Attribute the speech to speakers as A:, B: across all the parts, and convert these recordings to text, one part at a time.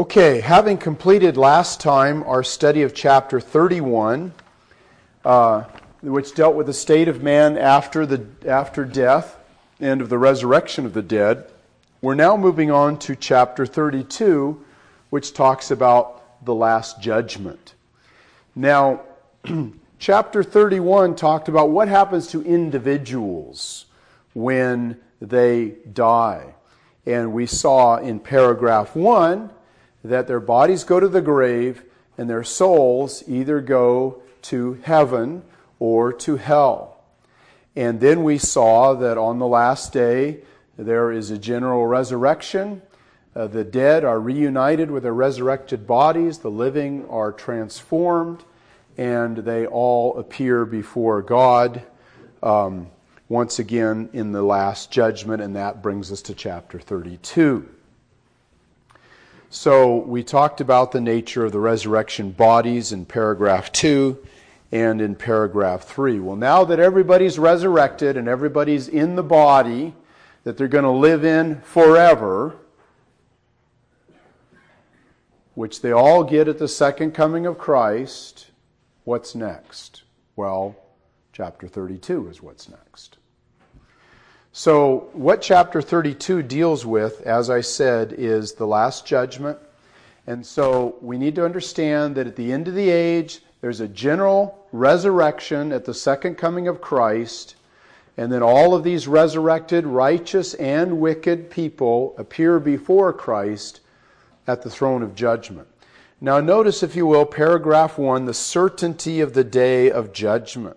A: Okay, having completed last time our study of chapter 31, uh, which dealt with the state of man after, the, after death and of the resurrection of the dead, we're now moving on to chapter 32, which talks about the last judgment. Now, chapter 31 talked about what happens to individuals when they die. And we saw in paragraph 1 that their bodies go to the grave and their souls either go to heaven or to hell. And then we saw that on the last day there is a general resurrection. Uh, the dead are reunited with their resurrected bodies, the living are transformed, and they all appear before God um, once again in the last judgment, and that brings us to chapter 32. So we talked about the nature of the resurrection bodies in paragraph 2 and in paragraph 3. Well, now that everybody's resurrected and everybody's in the body that they're going to live in forever, which they all get at the second coming of Christ, what's next? Well, chapter 32 is what's next. So, what chapter 32 deals with, as I said, is the last judgment. And so, we need to understand that at the end of the age, there's a general resurrection at the second coming of Christ. And then all of these resurrected, righteous, and wicked people appear before Christ at the throne of judgment. Now, notice, if you will, paragraph one the certainty of the day of judgment.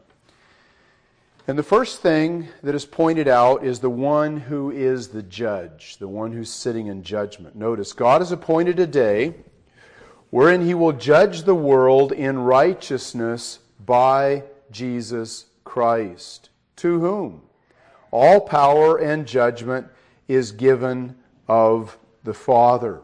A: And the first thing that is pointed out is the one who is the judge, the one who's sitting in judgment. Notice, God has appointed a day wherein he will judge the world in righteousness by Jesus Christ. To whom? All power and judgment is given of the Father.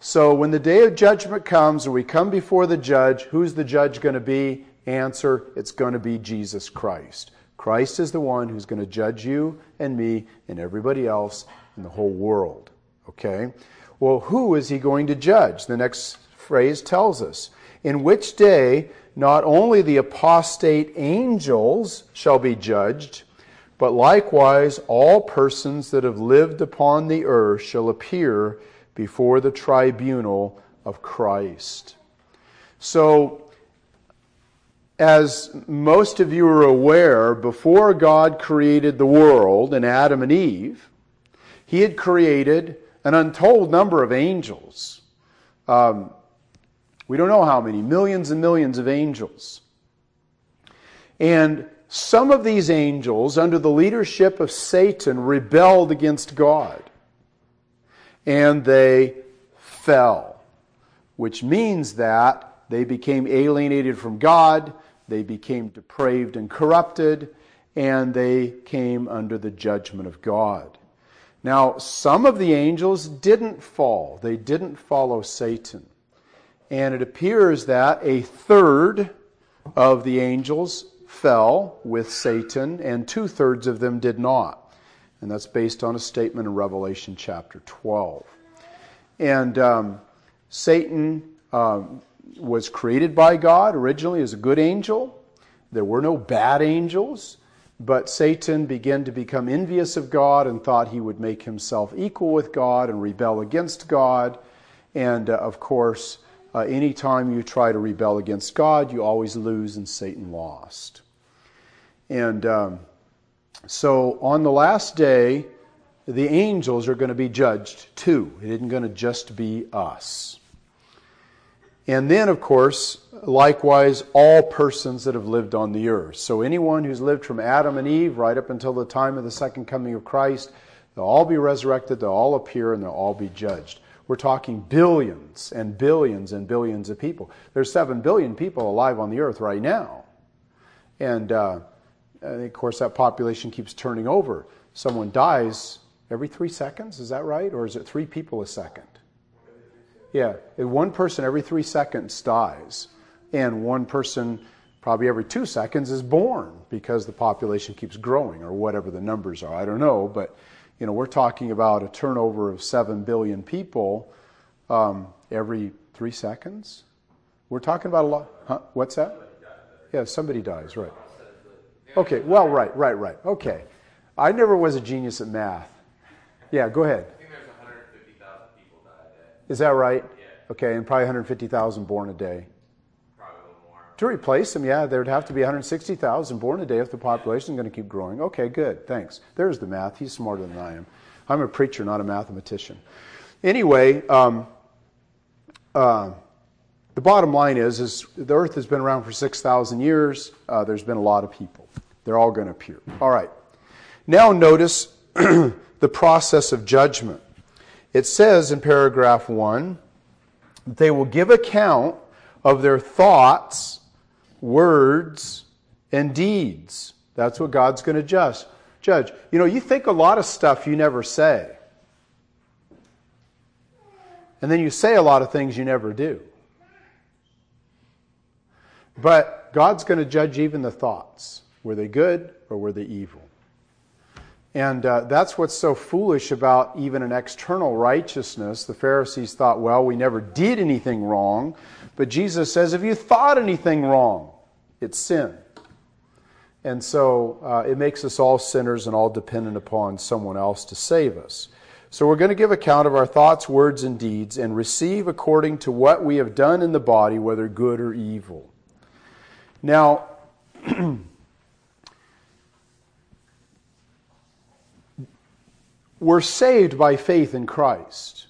A: So when the day of judgment comes and we come before the judge, who's the judge going to be? Answer, it's going to be Jesus Christ. Christ is the one who's going to judge you and me and everybody else in the whole world. Okay? Well, who is he going to judge? The next phrase tells us. In which day not only the apostate angels shall be judged, but likewise all persons that have lived upon the earth shall appear before the tribunal of Christ. So, as most of you are aware, before God created the world and Adam and Eve, He had created an untold number of angels. Um, we don't know how many, millions and millions of angels. And some of these angels, under the leadership of Satan, rebelled against God. And they fell, which means that they became alienated from God they became depraved and corrupted, and they came under the judgment of God. Now, some of the angels didn't fall, they didn't follow Satan. And it appears that a third of the angels fell with Satan, and two thirds of them did not. And that's based on a statement in Revelation chapter 12. And um, Satan um, was created by God originally as a good angel. There were no bad angels, but Satan began to become envious of God and thought he would make himself equal with God and rebel against God. And uh, of course, uh, anytime you try to rebel against God, you always lose, and Satan lost. And um, so on the last day, the angels are going to be judged too. It isn't going to just be us. And then, of course, likewise, all persons that have lived on the earth. So, anyone who's lived from Adam and Eve right up until the time of the second coming of Christ, they'll all be resurrected, they'll all appear, and they'll all be judged. We're talking billions and billions and billions of people. There's seven billion people alive on the earth right now. And, uh, and of course, that population keeps turning over. Someone dies every three seconds, is that right? Or is it three people a second? Yeah, one person every three seconds dies, and one person probably every two seconds is born because the population keeps growing or whatever the numbers are. I don't know, but you know we're talking about a turnover of seven billion people um, every three seconds. We're talking about a lot. Huh? What's that? Yeah, somebody dies, right. Okay, well, right, right, right. Okay. I never was a genius at math. Yeah, go ahead.
B: I think there's 150,000 people die a day.
A: Is that right?
B: Yeah.
A: Okay, and probably 150,000 born a day.
B: Probably a little more.
A: To replace them, yeah, there'd have to be 160,000 born a day if the population is going to keep growing. Okay, good, thanks. There's the math. He's smarter than I am. I'm a preacher, not a mathematician. Anyway, um, uh, the bottom line is, is the earth has been around for 6,000 years. Uh, there's been a lot of people. They're all going to appear. All right. Now notice the process of judgment. It says in paragraph 1 that they will give account of their thoughts, words, and deeds. That's what God's going to judge. Judge. You know, you think a lot of stuff you never say. And then you say a lot of things you never do. But God's going to judge even the thoughts. Were they good or were they evil? And uh, that's what's so foolish about even an external righteousness. The Pharisees thought, well, we never did anything wrong. But Jesus says, if you thought anything wrong, it's sin. And so uh, it makes us all sinners and all dependent upon someone else to save us. So we're going to give account of our thoughts, words, and deeds and receive according to what we have done in the body, whether good or evil. Now, we're saved by faith in Christ.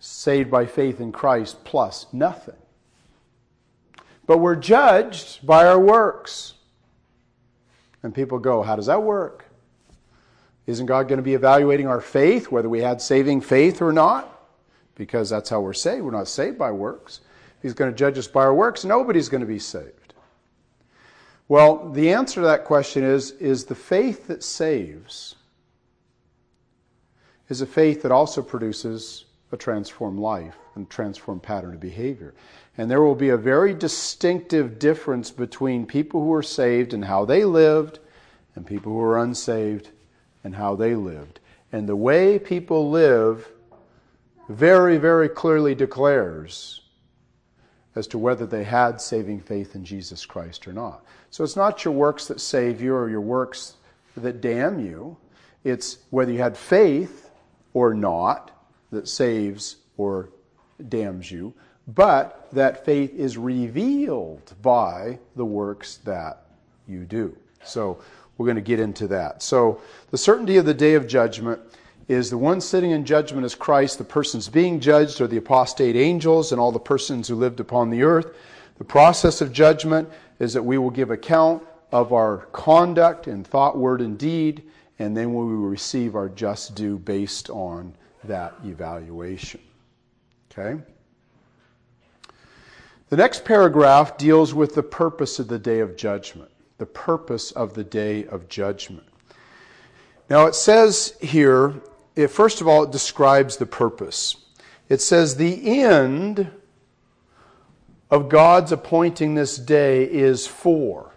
A: Saved by faith in Christ plus nothing. But we're judged by our works. And people go, How does that work? Isn't God going to be evaluating our faith, whether we had saving faith or not? Because that's how we're saved. We're not saved by works. He's going to judge us by our works. Nobody's going to be saved. Well, the answer to that question is is the faith that saves is a faith that also produces a transformed life and transformed pattern of behavior. And there will be a very distinctive difference between people who are saved and how they lived and people who are unsaved and how they lived. And the way people live very, very clearly declares as to whether they had saving faith in Jesus Christ or not. So it's not your works that save you or your works that damn you. It's whether you had faith or not that saves or damns you, but that faith is revealed by the works that you do. So we're going to get into that. So the certainty of the day of judgment is the one sitting in judgment is Christ, the persons being judged are the apostate angels and all the persons who lived upon the earth. The process of judgment is that we will give account of our conduct in thought, word, and deed, and then we will receive our just due based on that evaluation. Okay? The next paragraph deals with the purpose of the day of judgment. The purpose of the day of judgment. Now it says here it, first of all, it describes the purpose. It says, The end of God's appointing this day is for.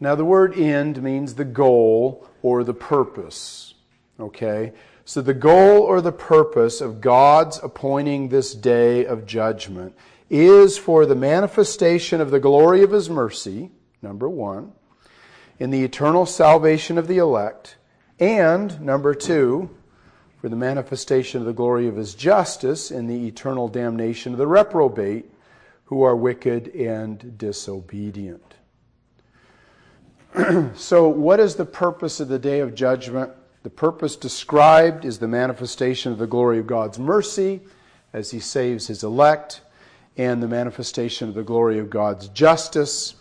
A: Now, the word end means the goal or the purpose. Okay? So, the goal or the purpose of God's appointing this day of judgment is for the manifestation of the glory of His mercy, number one, in the eternal salvation of the elect and, number two, for the manifestation of the glory of his justice in the eternal damnation of the reprobate who are wicked and disobedient. so, what is the purpose of the day of judgment? The purpose described is the manifestation of the glory of God's mercy as he saves his elect, and the manifestation of the glory of God's justice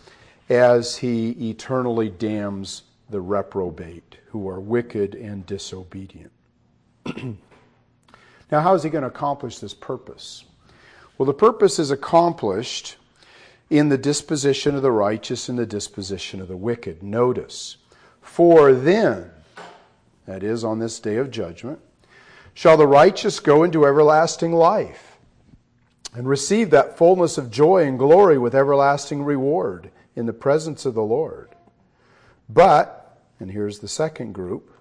A: as he eternally damns the reprobate who are wicked and disobedient. now, how is he going to accomplish this purpose? Well, the purpose is accomplished in the disposition of the righteous and the disposition of the wicked. Notice, for then, that is, on this day of judgment, shall the righteous go into everlasting life and receive that fullness of joy and glory with everlasting reward in the presence of the Lord. But and here's the second group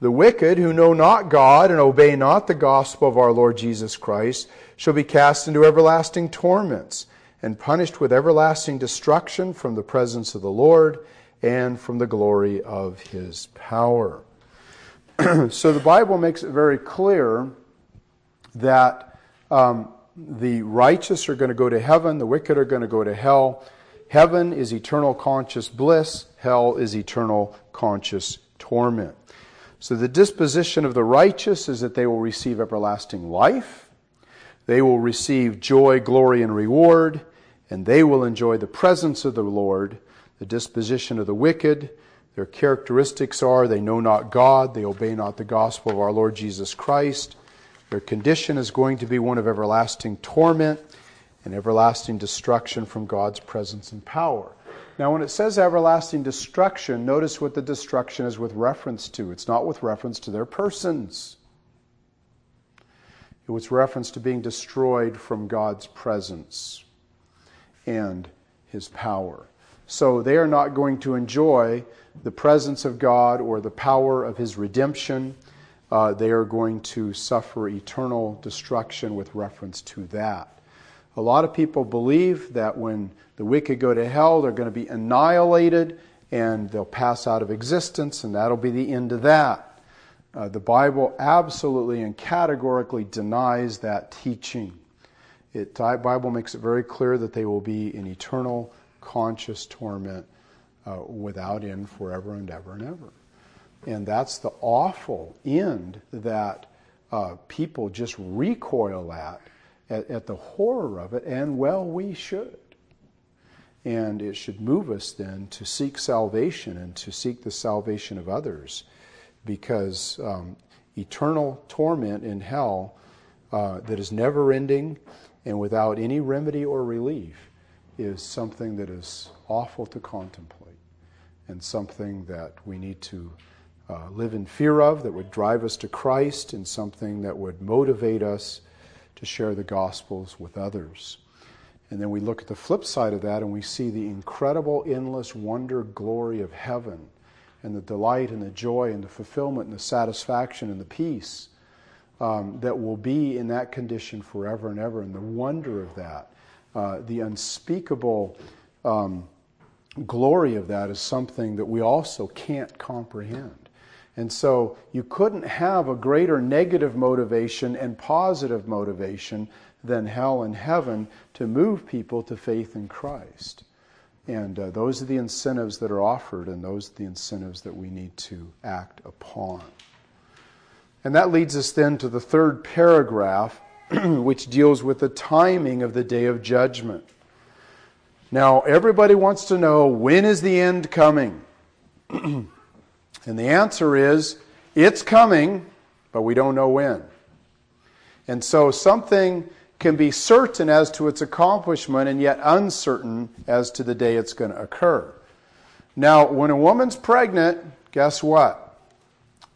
A: The wicked who know not God and obey not the gospel of our Lord Jesus Christ shall be cast into everlasting torments and punished with everlasting destruction from the presence of the Lord and from the glory of his power. so the Bible makes it very clear that um, the righteous are going to go to heaven, the wicked are going to go to hell. Heaven is eternal conscious bliss, hell is eternal conscious torment. So the disposition of the righteous is that they will receive everlasting life, they will receive joy, glory, and reward, and they will enjoy the presence of the Lord. The disposition of the wicked, their characteristics are they know not God, they obey not the gospel of our Lord Jesus Christ. Their condition is going to be one of everlasting torment and everlasting destruction from God's presence and power. Now, when it says everlasting destruction, notice what the destruction is with reference to. It's not with reference to their persons, it was reference to being destroyed from God's presence and his power. So they are not going to enjoy the presence of God or the power of his redemption. Uh, they are going to suffer eternal destruction with reference to that. A lot of people believe that when the wicked go to hell, they're going to be annihilated and they'll pass out of existence, and that'll be the end of that. Uh, the Bible absolutely and categorically denies that teaching. It, the Bible makes it very clear that they will be in eternal conscious torment uh, without end forever and ever and ever. And that's the awful end that uh, people just recoil at, at, at the horror of it, and well, we should. And it should move us then to seek salvation and to seek the salvation of others because um, eternal torment in hell uh, that is never ending and without any remedy or relief is something that is awful to contemplate and something that we need to uh, live in fear of, that would drive us to Christ, and something that would motivate us to share the Gospels with others. And then we look at the flip side of that and we see the incredible, endless wonder, glory of heaven, and the delight and the joy and the fulfillment and the satisfaction and the peace um, that will be in that condition forever and ever, and the wonder of that, uh, the unspeakable um, glory of that is something that we also can't comprehend. And so you couldn't have a greater negative motivation and positive motivation than hell and heaven to move people to faith in Christ. And uh, those are the incentives that are offered, and those are the incentives that we need to act upon. And that leads us then to the third paragraph, which deals with the timing of the day of judgment. Now, everybody wants to know when is the end coming? and the answer is it's coming, but we don't know when. And so something can be certain as to its accomplishment and yet uncertain as to the day it's going to occur. Now, when a woman's pregnant, guess what?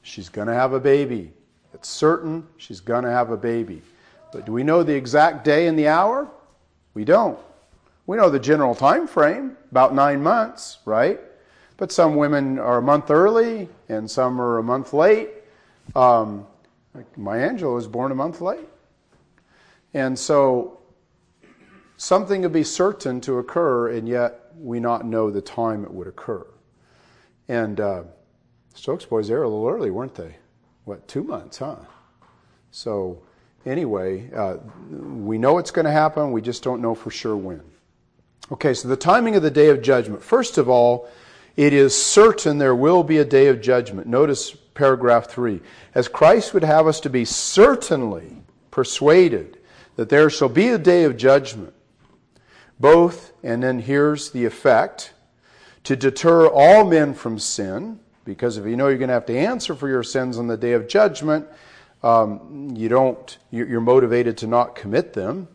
A: She's going to have a baby. It's certain she's going to have a baby. But do we know the exact day and the hour? We don't. We know the general time frame, about nine months, right? But some women are a month early and some are a month late. Um, my Angela was born a month late. And so something would be certain to occur, and yet we not know the time it would occur. And uh, Stokes boys, they were a little early, weren't they? What, two months, huh? So, anyway, uh, we know it's going to happen, we just don't know for sure when. Okay, so the timing of the day of judgment. First of all, it is certain there will be a day of judgment. Notice paragraph 3. As Christ would have us to be certainly persuaded that there shall be a day of judgment, both, and then here's the effect, to deter all men from sin, because if you know you're going to have to answer for your sins on the day of judgment, um, you don't, you're motivated to not commit them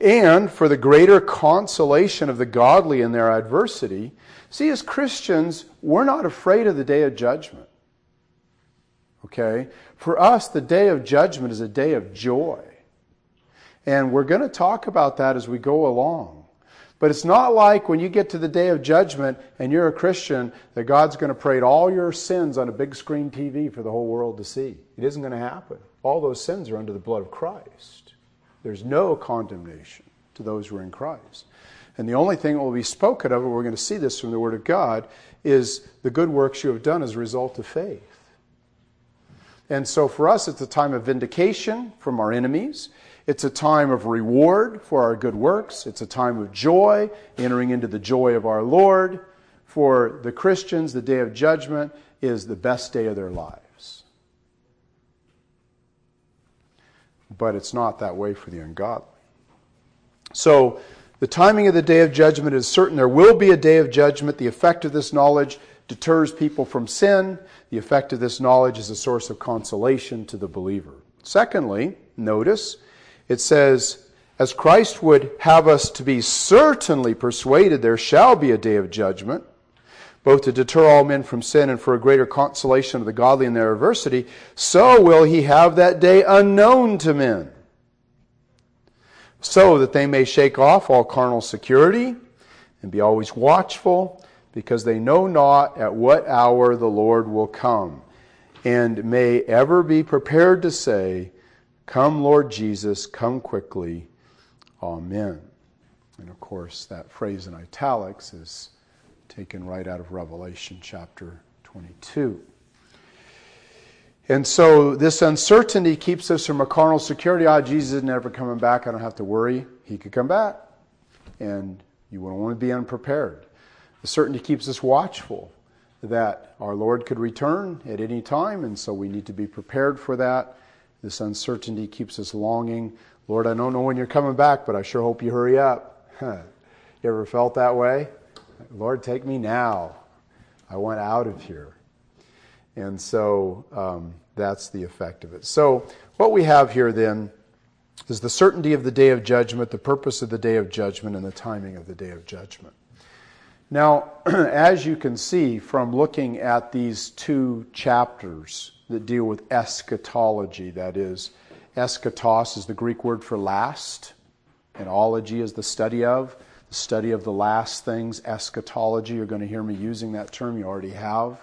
A: and for the greater consolation of the godly in their adversity. See, as Christians, we're not afraid of the day of judgment. Okay? For us, the day of judgment is a day of joy. And we're going to talk about that as we go along. But it's not like when you get to the day of judgment and you're a Christian that God's going to parade all your sins on a big screen TV for the whole world to see. It isn't going to happen. All those sins are under the blood of Christ. There's no condemnation to those who are in Christ. And the only thing that will be spoken of, and we're going to see this from the Word of God, is the good works you have done as a result of faith. And so for us, it's a time of vindication from our enemies. It's a time of reward for our good works. It's a time of joy, entering into the joy of our Lord. For the Christians, the day of judgment is the best day of their lives. But it's not that way for the ungodly. So, the timing of the day of judgment is certain. There will be a day of judgment. The effect of this knowledge deters people from sin. The effect of this knowledge is a source of consolation to the believer. Secondly, notice it says, as Christ would have us to be certainly persuaded there shall be a day of judgment, both to deter all men from sin and for a greater consolation of the godly in their adversity, so will he have that day unknown to men, so that they may shake off all carnal security and be always watchful, because they know not at what hour the Lord will come, and may ever be prepared to say, Come, Lord Jesus, come quickly. Amen. And of course, that phrase in italics is taken right out of Revelation chapter 22. And so this uncertainty keeps us from a carnal security. Ah, Jesus is never coming back. I don't have to worry. He could come back. And you wouldn't want to be unprepared. The certainty keeps us watchful that our Lord could return at any time, and so we need to be prepared for that. This uncertainty keeps us longing. Lord, I don't know when you're coming back, but I sure hope you hurry up. you ever felt that way? Lord, take me now. I want out of here. And so um, that's the effect of it. So, what we have here then is the certainty of the day of judgment, the purpose of the day of judgment, and the timing of the day of judgment. Now, as you can see from looking at these two chapters, that deal with eschatology. That is, eschatos is the Greek word for last, and ology is the study of. The study of the last things, eschatology. You're going to hear me using that term, you already have.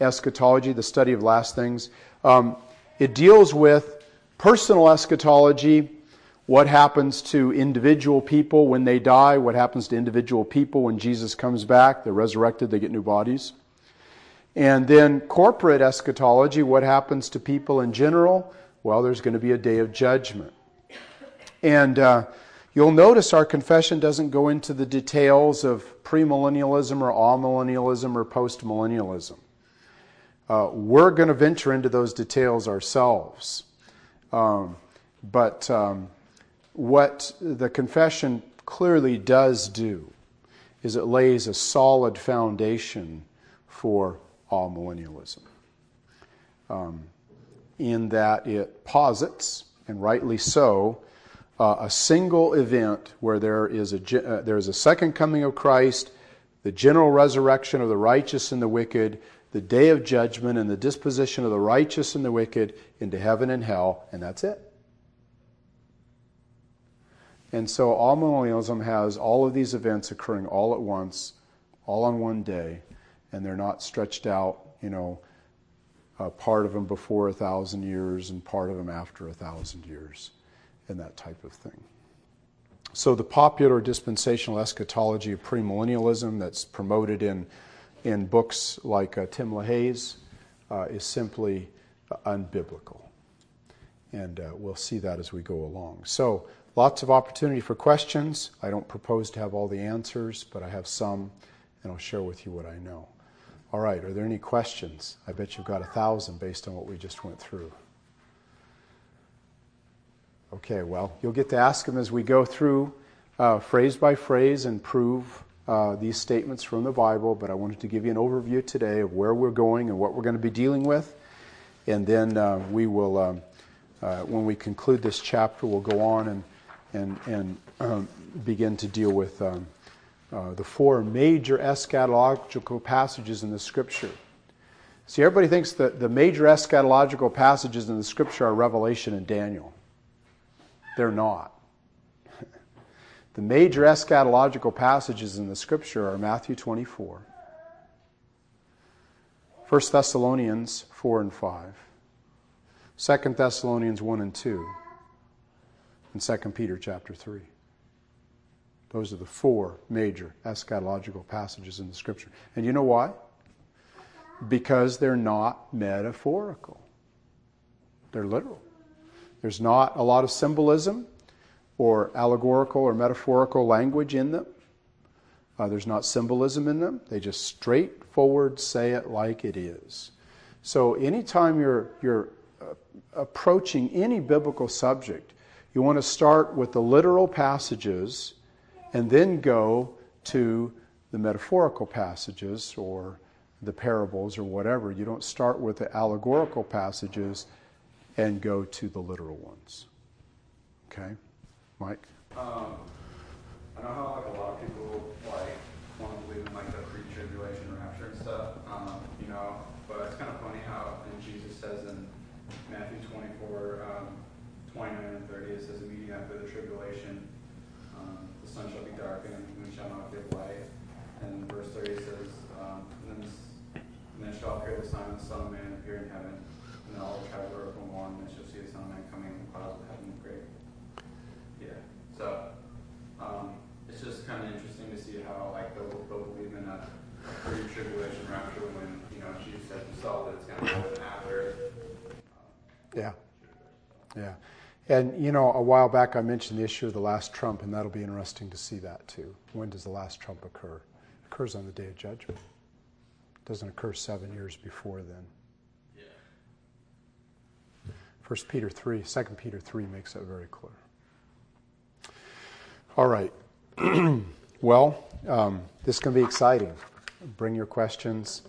A: Eschatology, the study of last things. Um, it deals with personal eschatology, what happens to individual people when they die, what happens to individual people when Jesus comes back. They're resurrected, they get new bodies. And then corporate eschatology, what happens to people in general? Well, there's going to be a day of judgment. And uh, you'll notice our confession doesn't go into the details of premillennialism or amillennialism or postmillennialism. Uh, we're going to venture into those details ourselves. Um, but um, what the confession clearly does do is it lays a solid foundation for amillennialism. Um, in that it posits, and rightly so, uh, a single event where there is a, uh, there is a second coming of Christ, the general resurrection of the righteous and the wicked, the day of judgment, and the disposition of the righteous and the wicked into heaven and hell, and that's it. And so amillennialism has all of these events occurring all at once, all on one day, and they're not stretched out, you know, uh, part of them before a thousand years and part of them after a thousand years, and that type of thing. So the popular dispensational eschatology of premillennialism that's promoted in, in books like uh, Tim LaHaye's uh, is simply unbiblical. And uh, we'll see that as we go along. So lots of opportunity for questions. I don't propose to have all the answers, but I have some, and I'll share with you what I know. All right, are there any questions? I bet you've got a thousand based on what we just went through. Okay, well, you'll get to ask them as we go through uh, phrase by phrase and prove uh, these statements from the Bible, but I wanted to give you an overview today of where we're going and what we're going to be dealing with. And then uh, we will, um, uh, when we conclude this chapter, we'll go on and, and, and um, begin to deal with. Um, uh, the four major eschatological passages in the Scripture. See, everybody thinks that the major eschatological passages in the Scripture are Revelation and Daniel. They're not. The major eschatological passages in the scripture are Matthew 24, 1 Thessalonians 4 and 5, 2 Thessalonians 1 and 2, and 2 Peter chapter 3. Those are the four major eschatological passages in the scripture. And you know why? Because they're not metaphorical, they're literal. There's not a lot of symbolism or allegorical or metaphorical language in them. Uh, there's not symbolism in them. They just straightforward say it like it is. So anytime you're, you're uh, approaching any biblical subject, you want to start with the literal passages and then go to the metaphorical passages or the parables or whatever. You don't start with the allegorical passages and go to the literal ones. Okay? Mike?
C: Um, I know how like a lot of people like want to believe in like the pre-tribulation rapture and stuff, um, you know, but it's kind of funny how and Jesus says in Matthew 24, um, 29 and 30, it says immediately after the tribulation, um, the sun shall be darkened and the moon shall not give light. And verse 30 says, um, and, then and then shall appear the sign of the Son of Man appear in heaven, and all the tribes of earth will mourn, and shall see the Son of Man coming in the clouds of heaven with great. Um, it's just kind of interesting to see how like they'll, they'll believe in a, a pre-tribulation rapture when you know Jesus said himself that it's going to happen after.
A: Yeah. Yeah. And, you know, a while back I mentioned the issue of the last trump, and that'll be interesting to see that too. When does the last trump occur? It occurs on the day of judgment. It doesn't occur seven years before then.
B: Yeah.
A: 1 Peter 3, 2 Peter 3 makes that very clear. All right. well, um, this to be exciting. Bring your questions.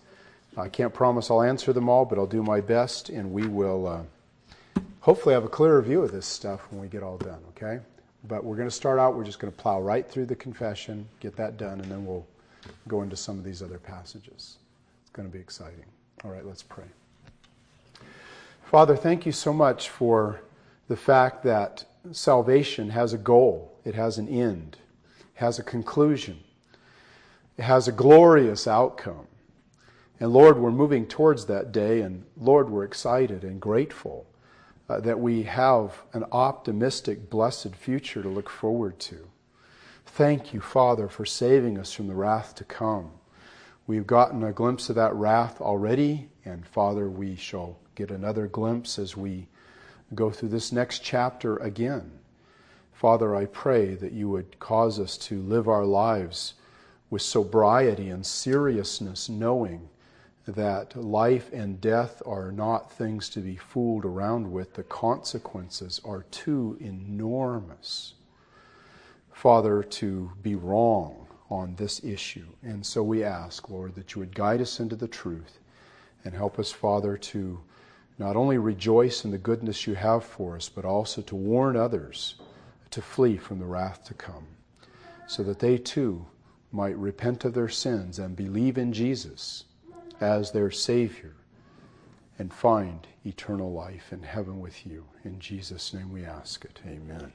A: I can't promise I'll answer them all, but I'll do my best, and we will uh, hopefully have a clearer view of this stuff when we get all done, okay? But we're going to start out, we're just going to plow right through the confession, get that done, and then we'll go into some of these other passages. It's going to be exciting. All right, let's pray. Father, thank you so much for the fact that salvation has a goal, it has an end, it has a conclusion, it has a glorious outcome. And Lord, we're moving towards that day, and Lord, we're excited and grateful uh, that we have an optimistic, blessed future to look forward to. Thank you, Father, for saving us from the wrath to come. We've gotten a glimpse of that wrath already, and Father, we shall get another glimpse as we go through this next chapter again. Father, I pray that you would cause us to live our lives with sobriety and seriousness, knowing that life and death are not things to be fooled around with. The consequences are too enormous, Father, to be wrong on this issue. And so we ask, Lord, that you would guide us into the truth and help us, Father, to not only rejoice in the goodness you have for us, but also to warn others to flee from the wrath to come, so that they too might repent of their sins and believe in Jesus as their Savior and find eternal life in heaven with you. In Jesus' name we ask it. Amen.